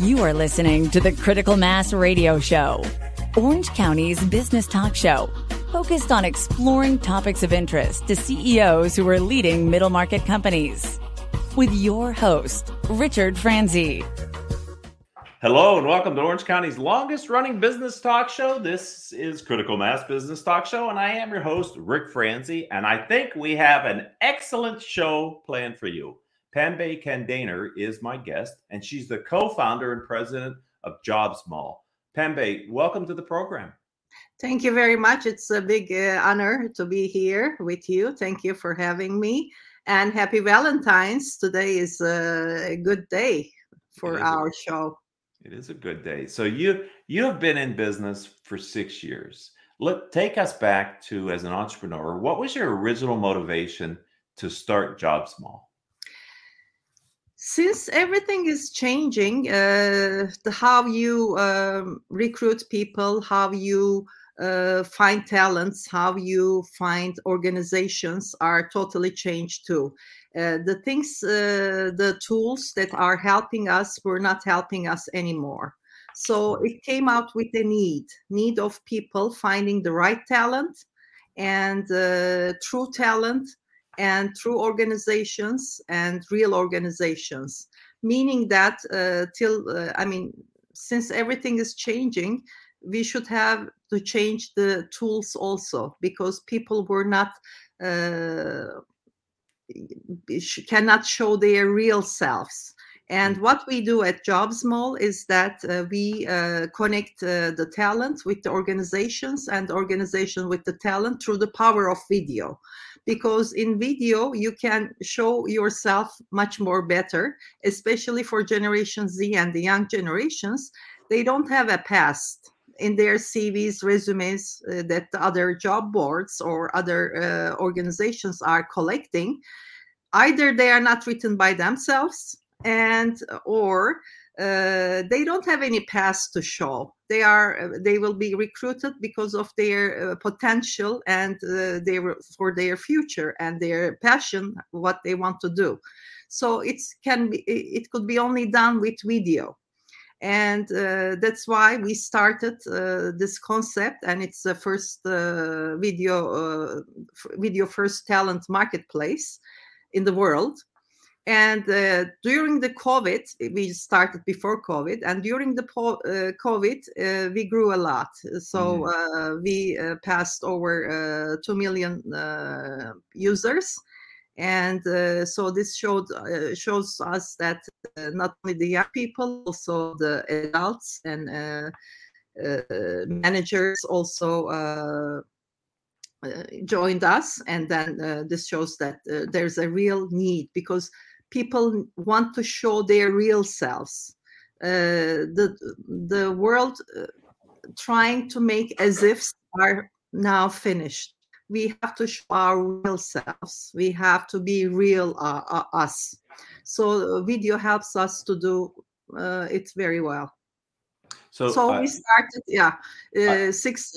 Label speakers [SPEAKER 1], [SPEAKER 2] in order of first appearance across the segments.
[SPEAKER 1] You are listening to the Critical Mass Radio Show, Orange County's business talk show, focused on exploring topics of interest to CEOs who are leading middle market companies. With your host, Richard Franzi.
[SPEAKER 2] Hello and welcome to Orange County's longest running business talk show. This is Critical Mass Business Talk Show, and I am your host, Rick Franzi. And I think we have an excellent show planned for you. Pembe Kandaner is my guest, and she's the co founder and president of JobzMall. Pembe, welcome to the program.
[SPEAKER 3] Thank you very much. It's a big uh, honor to be here with you. Thank you for having me. And happy Valentine's. Today is a good day for our a, show.
[SPEAKER 2] It is a good day. So you you have been in business for 6 years. Let take us back to as an entrepreneur. What was your original motivation to start JobzMall?
[SPEAKER 3] Since everything is changing uh, the how you um, recruit people how you uh, find talents how you find organizations are totally changed too. Uh, the things uh, the tools that are helping us were not helping us anymore. So it came out with a need need of people finding the right talent and uh, true talent and through organizations and real organizations. Meaning that uh, till uh, i mean since everything is changing we should have to change the tools also because people were not uh, cannot show their real selves. And mm. what we do at JobzMall is that uh, we uh, connect uh, the talent with the organizations and organization with the talent through the power of video because in video you can show yourself much more better especially for generation z and the young generations. They don't have a past in their cvs resumes uh, that the other job boards or other uh, organizations are collecting. Either they are not written by themselves and or uh, they don't have any past to show. They are uh, they will be recruited because of their uh, potential and uh, their for their future and their passion what they want to do. So it can be it could be only done with video. And uh, that's why we started uh, this concept and it's the first video video first talent marketplace in the world and uh, during the covid we started before covid and during the po- uh, covid uh, we grew a lot. So mm-hmm. we uh, passed over uh, 2 million uh, users. And so this showed shows us that not only the young people also the adults and managers also joined us. And then this shows that there's a real need because people want to show their real selves. Uh, the the world uh, trying to make as if are now finished. We have to show our real selves. We have to be real uh, uh us. So video helps us to do uh, it very well. So, so we started, yeah, six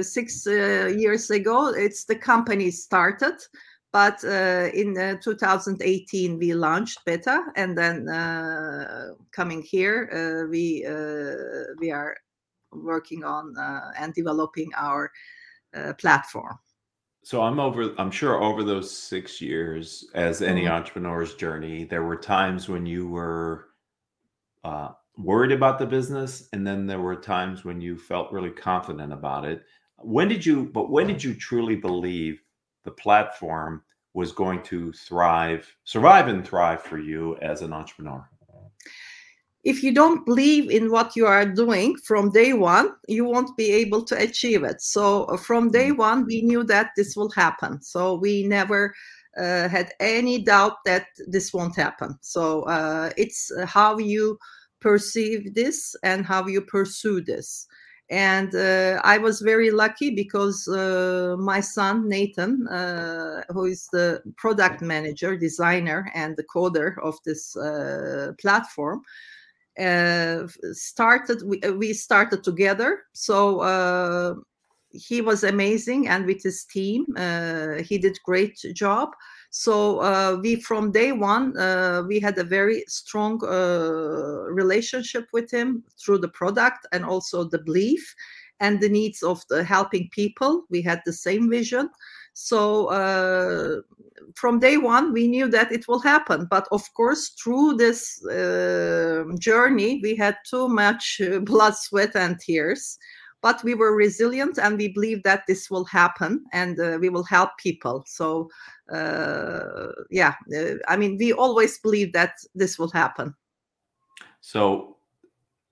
[SPEAKER 3] six years ago. It's the company started but uh, in uh, 2018 we launched beta and then uh, coming here uh, we uh, we are working on uh, and developing our platform
[SPEAKER 2] so i'm over i'm sure over those six years as any mm-hmm. entrepreneur's journey there were times when you were worried about the business and then there were times when you felt really confident about it when did you but when did you truly believe the platform was going to thrive, survive and thrive for you as an entrepreneur?
[SPEAKER 3] If you don't believe in what you are doing from day one, you won't be able to achieve it. So, uh, from day mm. one, we knew that this will happen. So, we never uh, had any doubt that this won't happen. So, uh, it's how you perceive this and how you pursue this and uh, i was very lucky because uh, my son nathan uh, who is the product manager designer and the coder of this uh, platform uh, started we, uh, we, started together. So he was amazing and with his team he did great job so uh, we from day one uh, we had a very strong uh, relationship with him through the product and also the belief and the needs of the helping people. We had the same vision. So uh, from day one we knew that it will happen. But of course through this uh, journey we had too much uh, blood sweat and tears but we were resilient and we believe that this will happen and uh, we will help people. So uh, yeah uh, i mean we always believe that this will happen.
[SPEAKER 2] So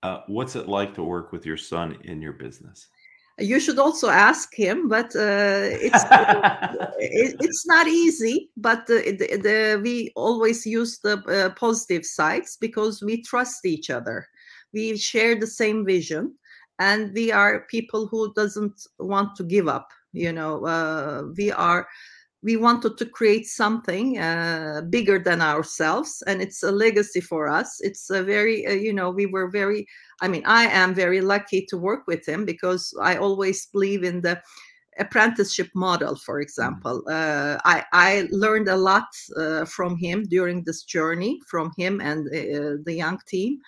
[SPEAKER 2] uh, what's it like to work with your son in your business?
[SPEAKER 3] You should also ask him but uh, it's it, it's not easy but the, the, the, we always use the uh, positive sides because we trust each other. We share the same vision and we are people who doesn't want to give up you know uh, we are we wanted to create something uh, bigger than ourselves and it's a legacy for us. It's a very uh, you know we were very i mean i am very lucky to work with him because i always believe in the apprenticeship model for mm. example uh, I, I learned a lot uh, from him during this journey from him and uh, the young team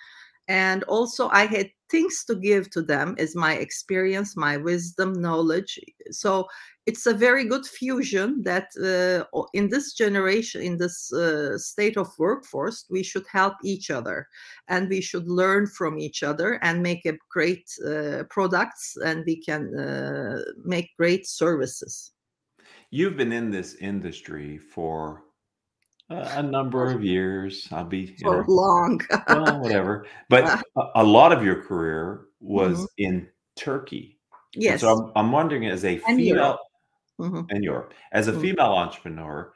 [SPEAKER 3] and also i had things to give to them is my experience my wisdom knowledge. So it's a very good fusion that uh, in this generation in this uh, state of workforce we should help each other. And we should learn from each other and make a great uh, products and we can uh, make great services.
[SPEAKER 2] You've been in this industry for a number of years i'll be
[SPEAKER 3] for know, long
[SPEAKER 2] well, whatever but a, lot of your career was mm-hmm. in turkey
[SPEAKER 3] yes
[SPEAKER 2] so I'm, I'm, wondering as a and female mm-hmm. in Europe. As a mm-hmm. female entrepreneur,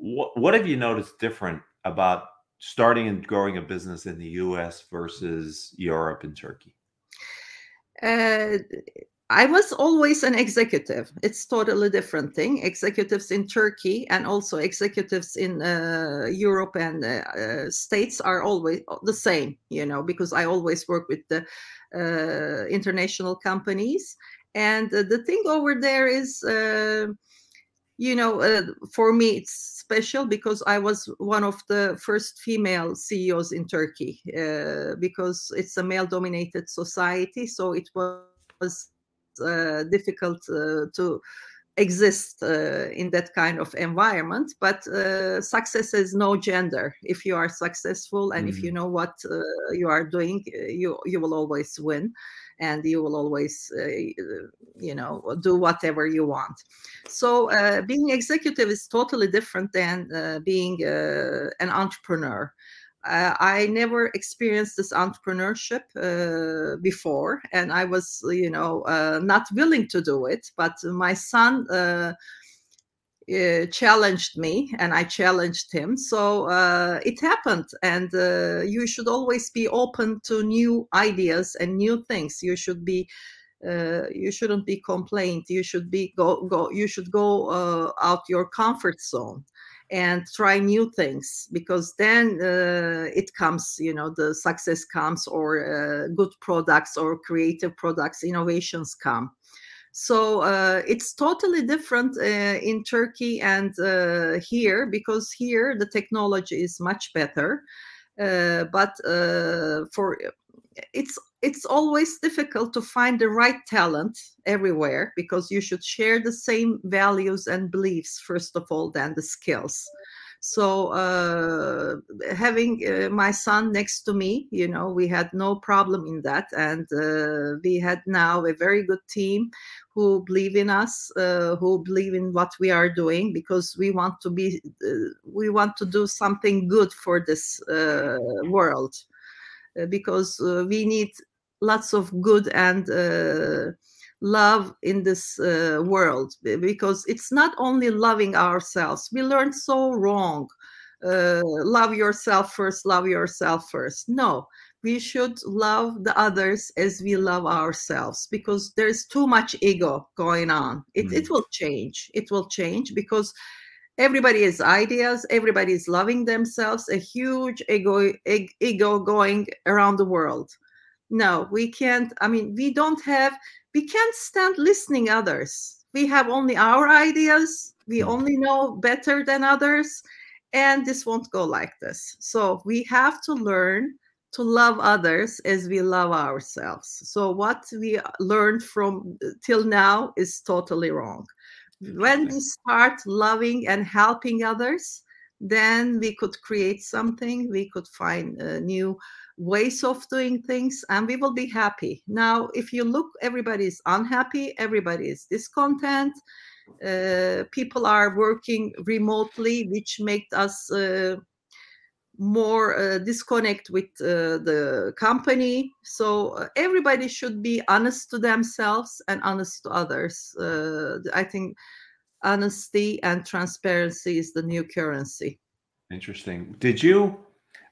[SPEAKER 2] what what have you noticed different about starting and growing a business in the U.S. versus Europe and Turkey?
[SPEAKER 3] Uh, I was always an executive. It's totally different thing. Executives in Turkey and also executives in uh, Europe and uh, uh, States are always the same, you know, because I always work with the uh, international companies and uh, the thing over there is uh, you know uh, for me it's special because i was one of the first female ceos in turkey uh, because it's a male dominated society so it was uh, difficult uh, to exist in that kind of environment but success is no gender. If you are successful and mm. if you know what you are doing you you will always win and you will always uh, you know do whatever you want. So uh, being executive is totally different than uh, being uh, an entrepreneur uh, I never experienced this entrepreneurship uh, before, and I was, you know, not willing to do it. But my son uh, challenged me and I challenged him. So uh, it happened. And uh, you should always be open to new ideas and new things. You should be. Uh, you shouldn't be complained. You should be go go. You should go uh, out your comfort zone and try new things because then uh, it comes. You know, the success comes, or good products, or creative products, innovations come so uh, it's totally different uh, in Turkey and uh, here because here the technology is much better. Uh, but uh, for it's it's always difficult to find the right talent everywhere because you should share the same values and beliefs first of all than the skills. So uh, having uh, my son next to me you know we had no problem in that. And uh, we had now a very good team who believe in us uh, who believe in what we are doing because we want to be uh, we want to do something good for this uh, world because we need lots of good and love in this uh, world because it's not only loving ourselves. We learn so wrong. Uh, love yourself first love yourself first. No we should love the others as we love ourselves because there's too much ego going on. It, mm. it will change. It will change because everybody has ideas everybody is loving themselves a huge ego ego going around the world. No we can't i mean we don't have we can't stand listening others. We have only our ideas we
[SPEAKER 2] Hmm.
[SPEAKER 3] only know better than others and this won't go like this. So we have to learn to love others as we love ourselves. So what we learned from till now is totally wrong when we start loving and helping others then we could create something we could find uh, new ways of doing things and we will be happy. Now if you look everybody is unhappy everybody is discontent uh, people are working remotely which makes us uh, more uh, disconnect with uh, the company. So uh, everybody should be honest to themselves and honest to others. Uh, i think honesty and transparency is the new currency.
[SPEAKER 2] Interesting. Did you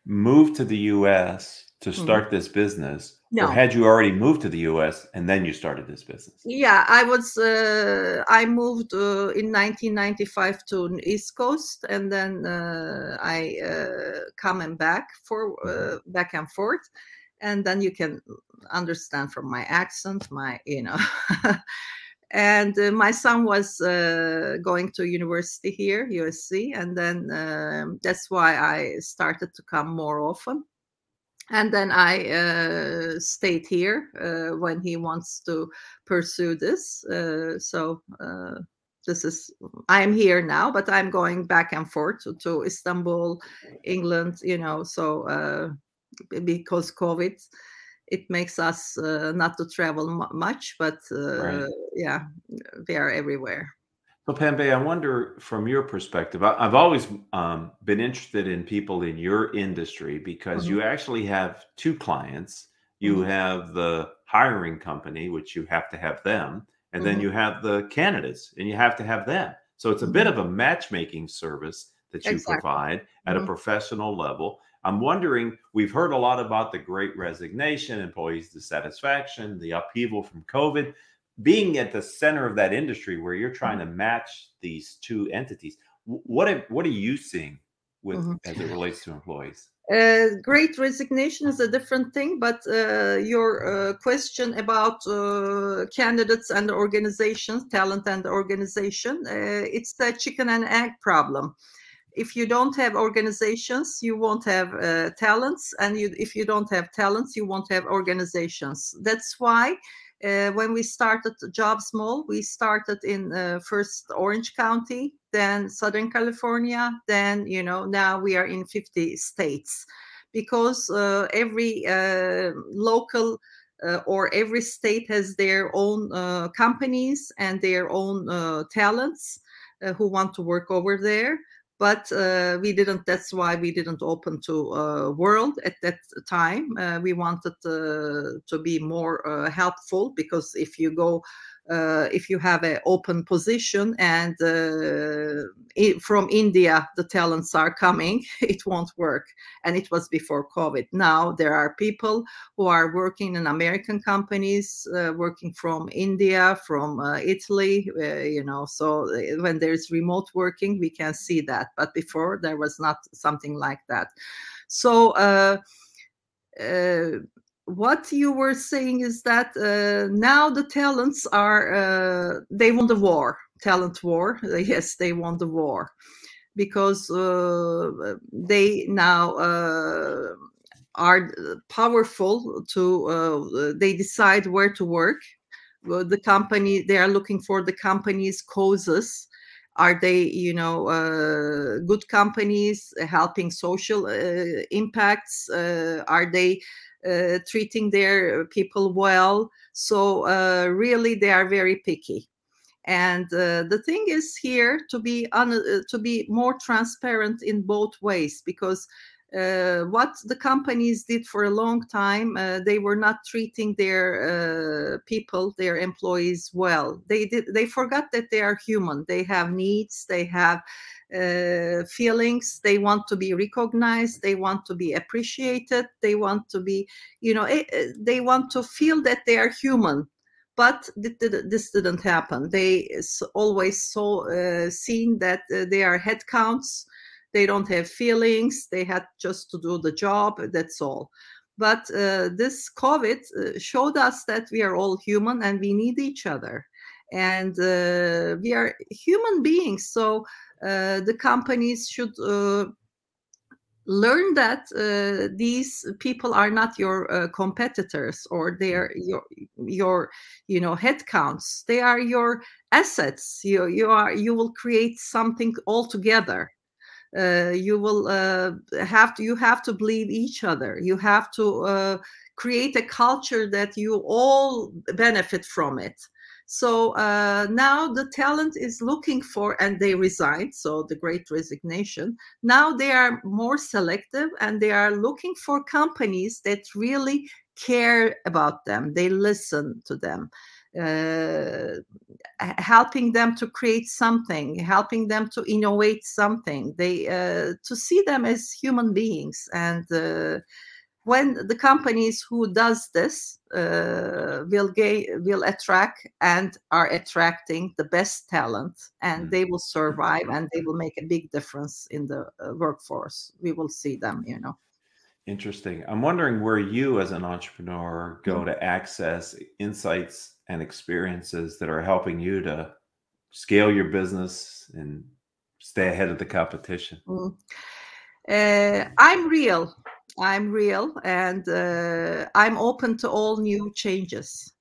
[SPEAKER 2] move to the US to
[SPEAKER 3] Mhm.
[SPEAKER 2] start this business?
[SPEAKER 3] No.
[SPEAKER 2] Or had you already moved to the US and then you started this business?
[SPEAKER 3] yeah i was uh, i moved uh, in 1995 to east coast and then uh, i uh, coming back for uh, back and forth and then you can understand from my accent my you know and uh, my son was uh, going to university here usc and then um, that's why i started to come more often and then I uh, stayed here uh, when he wants to pursue this. Uh, so uh, this is I'm here now, but I'm going back and forth to, to Istanbul, England. You know, so uh, because COVID, it makes us uh, not to travel mu much, but uh,
[SPEAKER 2] Right.
[SPEAKER 3] yeah, we are everywhere.
[SPEAKER 2] So, Pembe, I wonder from your perspective, I, I've always um, been interested in people in your industry because you actually have two clients. You
[SPEAKER 3] Mhm.
[SPEAKER 2] have the hiring company, which you have to have them, and then
[SPEAKER 3] Mhm.
[SPEAKER 2] you have the candidates, and you have to have them. So it's a bit of a matchmaking service that you
[SPEAKER 3] Exactly.
[SPEAKER 2] provide at a
[SPEAKER 3] Mhm.
[SPEAKER 2] professional level. I'm wondering, we've heard a lot about the great resignation, employees' dissatisfaction, the upheaval from COVID being at the center of that industry where you're trying to match these two entities what are, what are you seeing with
[SPEAKER 3] Mhm.
[SPEAKER 2] as it relates to employees
[SPEAKER 3] Uh, great resignation is a different thing, but uh, your uh, question about uh, candidates and organizations, talent and organization, uh, it's the chicken and egg problem. If you don't have organizations, you won't have uh, talents, and you, if you don't have talents, you won't have organizations. That's why. Uh, when we started JobzMall, we started in uh, first Orange County, then Southern California, then you know now we are in 50 states. Because uh, every uh, local uh, or every state has their own uh, companies and their own talents who want to work over there but uh, we didn't that's why we didn't open to uh, world at that time. Uh, we wanted uh, to be more uh, helpful because if you go uh, if you have an open position and uh, i- from India the talents are coming, it won't work. And it was before COVID. Now there are people who are working in American companies, uh, working from India, from uh, Italy, uh, you know. So when there's remote working, we can see that. But before there was not something like that. So. What you were saying is that uh, now the talents are uh, they won the war talent war. Yes they won the war. Because uh, they now uh, are powerful to uh, they decide where to work. The company they are looking for the company's causes. Are they you know uh, good companies helping social uh, impacts? Uh, are they treating their people well. So uh, really they are very picky. And uh, the thing is here to be un- uh, to be more transparent in both ways because uh, what the companies did for a long time uh, they were not treating their uh, people their employees well. They did they forgot that they are human. They have needs they have uh, feelings. They want to be recognized. They want to be appreciated. They want to be you know eh, eh, they want to feel that they are human. But th- th- this didn't happen. They always saw uh, seen that uh, they are head counts they don't have feelings they had just to do the job that's all. But uh, this covid uh, showed us that we are all human and we need each other. And uh, we are human beings so uh, the companies should uh, learn that uh, these people are not your uh, competitors or they're your your you know headcounts. They are your assets. You you are you will create something altogether uh, you will uh, have to you have to believe each other you have to uh, create a culture that you all benefit from it so uh, now the talent is looking for, and they resigned. So the great resignation. Now they are more selective and they are looking for companies that really care about them. They listen to them. Uh, helping them to create something, helping them to innovate something, they uh, to see them as human beings, and uh, when the companies who does this uh, will gain will attract and are attracting the best talent and mm. they will survive and they will make a big difference in the uh, workforce. We will see them you know.
[SPEAKER 2] Interesting. I'm wondering where you as an entrepreneur go mm. to access insights and experiences that are helping you to scale your business and stay ahead of the competition mm.
[SPEAKER 3] uh, i'm real I'm real and uh, I'm open to all new changes.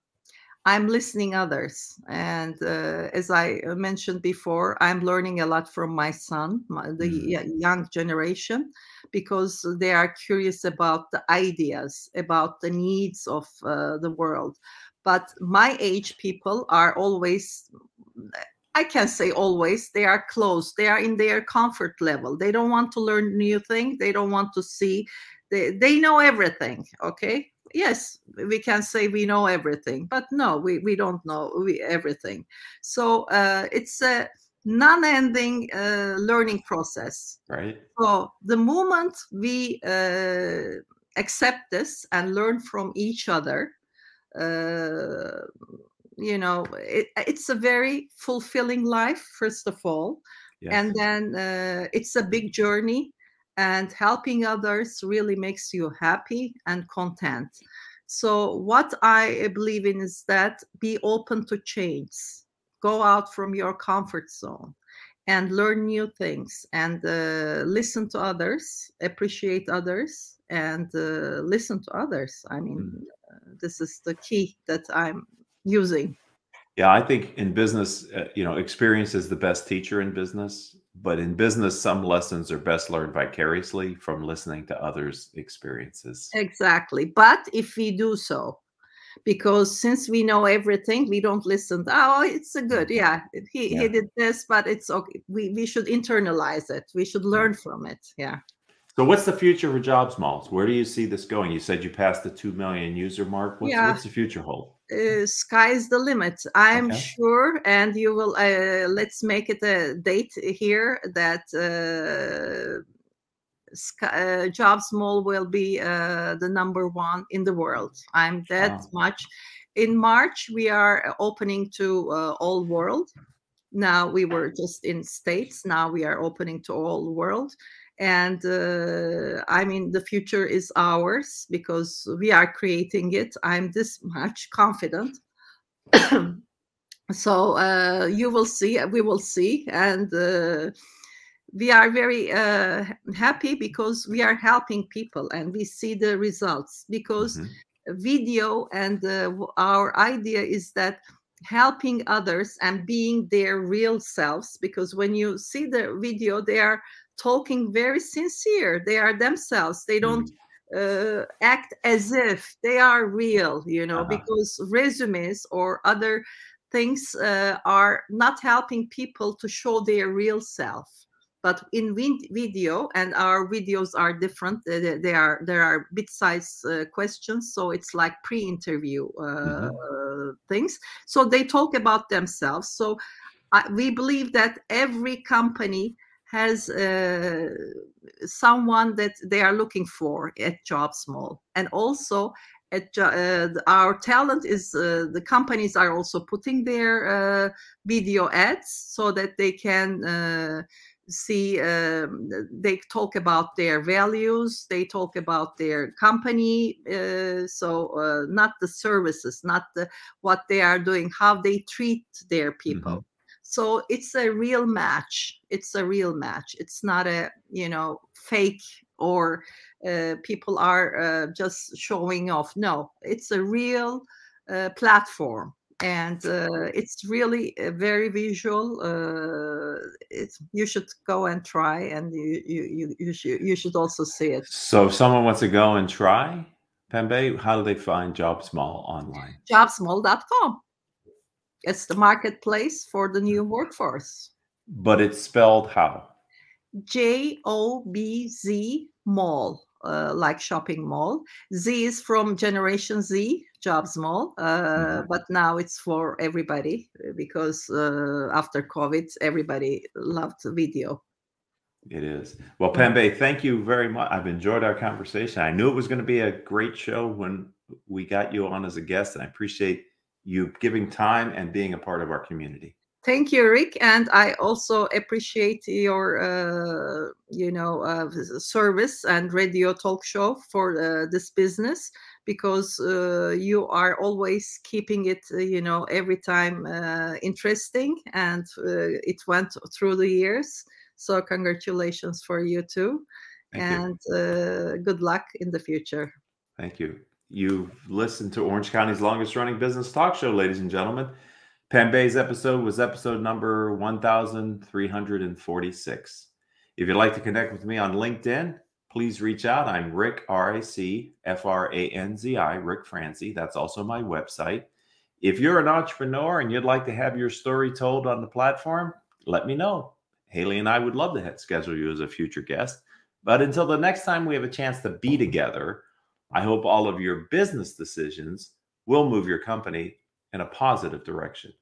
[SPEAKER 3] I'm listening others, and uh, as I mentioned before, I'm learning a lot from my son, my, the mm. young generation, because they are curious about the ideas, about the needs of uh, the world. But my age people are always I can say always they are close. They are in their comfort level. They don't want to learn new things. They don't want to see they, they know everything okay yes we can say we know everything but no we, we don't know we, everything so uh, it's a non-ending uh, learning process
[SPEAKER 2] right
[SPEAKER 3] so the moment we uh, accept this and learn from each other uh, you know it, it's a very fulfilling life first of all yes. and then uh, it's a big journey and helping others really makes you happy and content so what i believe in is that be open to change go out from your comfort zone and learn new things and uh, listen to others appreciate others and uh, listen to others i mean mm. This is the key that i'm using
[SPEAKER 2] yeah, I think in business, uh, you know, experience is the best teacher in business. But in business, some lessons are best learned vicariously from listening to others' experiences.
[SPEAKER 3] Exactly. But if we do so, because since we know everything, we don't listen. To, oh, it's a good, mm-hmm. yeah. He yeah. he did this, but it's okay. We we should internalize it. We should learn from it. Yeah.
[SPEAKER 2] So what's the future for JobzMalls? Where do you see this going? You said you passed the 2 million user mark. What's, yeah. what's the future hold?
[SPEAKER 3] Uh, sky's the limit. I'm okay. sure, and you will. Uh, let's make it a date here that uh, Sky, uh, JobzMall will be uh, the number one in the world. I'm that wow. much. In March, we are opening to uh, all world. Now we were just in states. Now we are opening to all world and uh, i mean the future is ours because we are creating it. I'm this much confident. So uh, you will see we will see. And uh, we are very uh, happy because we are helping people and we see the results because mm-hmm. video and uh, our idea is that helping others and being their real selves because when you see the video they are talking very sincere they are themselves they don't mm. uh, act as if they are real you know uh-huh. because resumes or other things uh, are not helping people to show their real self but in video and our videos are different they are there are bit size uh, questions so it's like pre-interview uh, mm-hmm. things so they talk about themselves so we believe that every company has uh, someone that they are looking for at JobzMall, and also at uh, our talent is uh, the companies are also putting their uh, video ads so that they can uh, see um, they talk about their values they talk about their company uh, so uh, not the services not the what they are doing how they treat their people mm-hmm. So it's a real match it's a real match it's not a you know fake or uh, people are uh, just showing off no it's a real uh, platform and uh, it's really very visual. Uh, it's you should go and try, and you you you should you should also see it.
[SPEAKER 2] So, if someone wants to go and try Pembe, how do they find JobzMall online?
[SPEAKER 3] Jobzmall.com. It's the marketplace for the new workforce.
[SPEAKER 2] But it's spelled how?
[SPEAKER 3] J O B Z Mall uh, like shopping mall. Z is from Generation Z, JobzMall, uh, mm-hmm. but now it's for everybody because uh, after COVID, everybody loved video.
[SPEAKER 2] It is. Well, Pembe, thank you very much. I've enjoyed our conversation. I knew it was going to be a great show when we got you on as a guest, and I appreciate you giving time and being a part of our community.
[SPEAKER 3] Thank you, Rick, and I also appreciate your, uh, you know, uh, service and radio talk show for uh, this business because uh, you are always keeping it, uh, you know, every time uh, interesting, and it went through the years. So congratulations for you too, Thank and you. good luck in the future.
[SPEAKER 2] Thank you. You've listened to Orange County's longest running business talk show, ladies and gentlemen. Pembe's episode was episode number 1346. If you'd like to connect with me on LinkedIn, please reach out. I'm Rick, R I C F R A N Z I, Rick Franzi. That's also my website. If you're an entrepreneur and you'd like to have your story told on the platform, let me know. Haley and I would love to schedule you as a future guest. But until the next time we have a chance to be together, I hope all of your business decisions will move your company in a positive direction.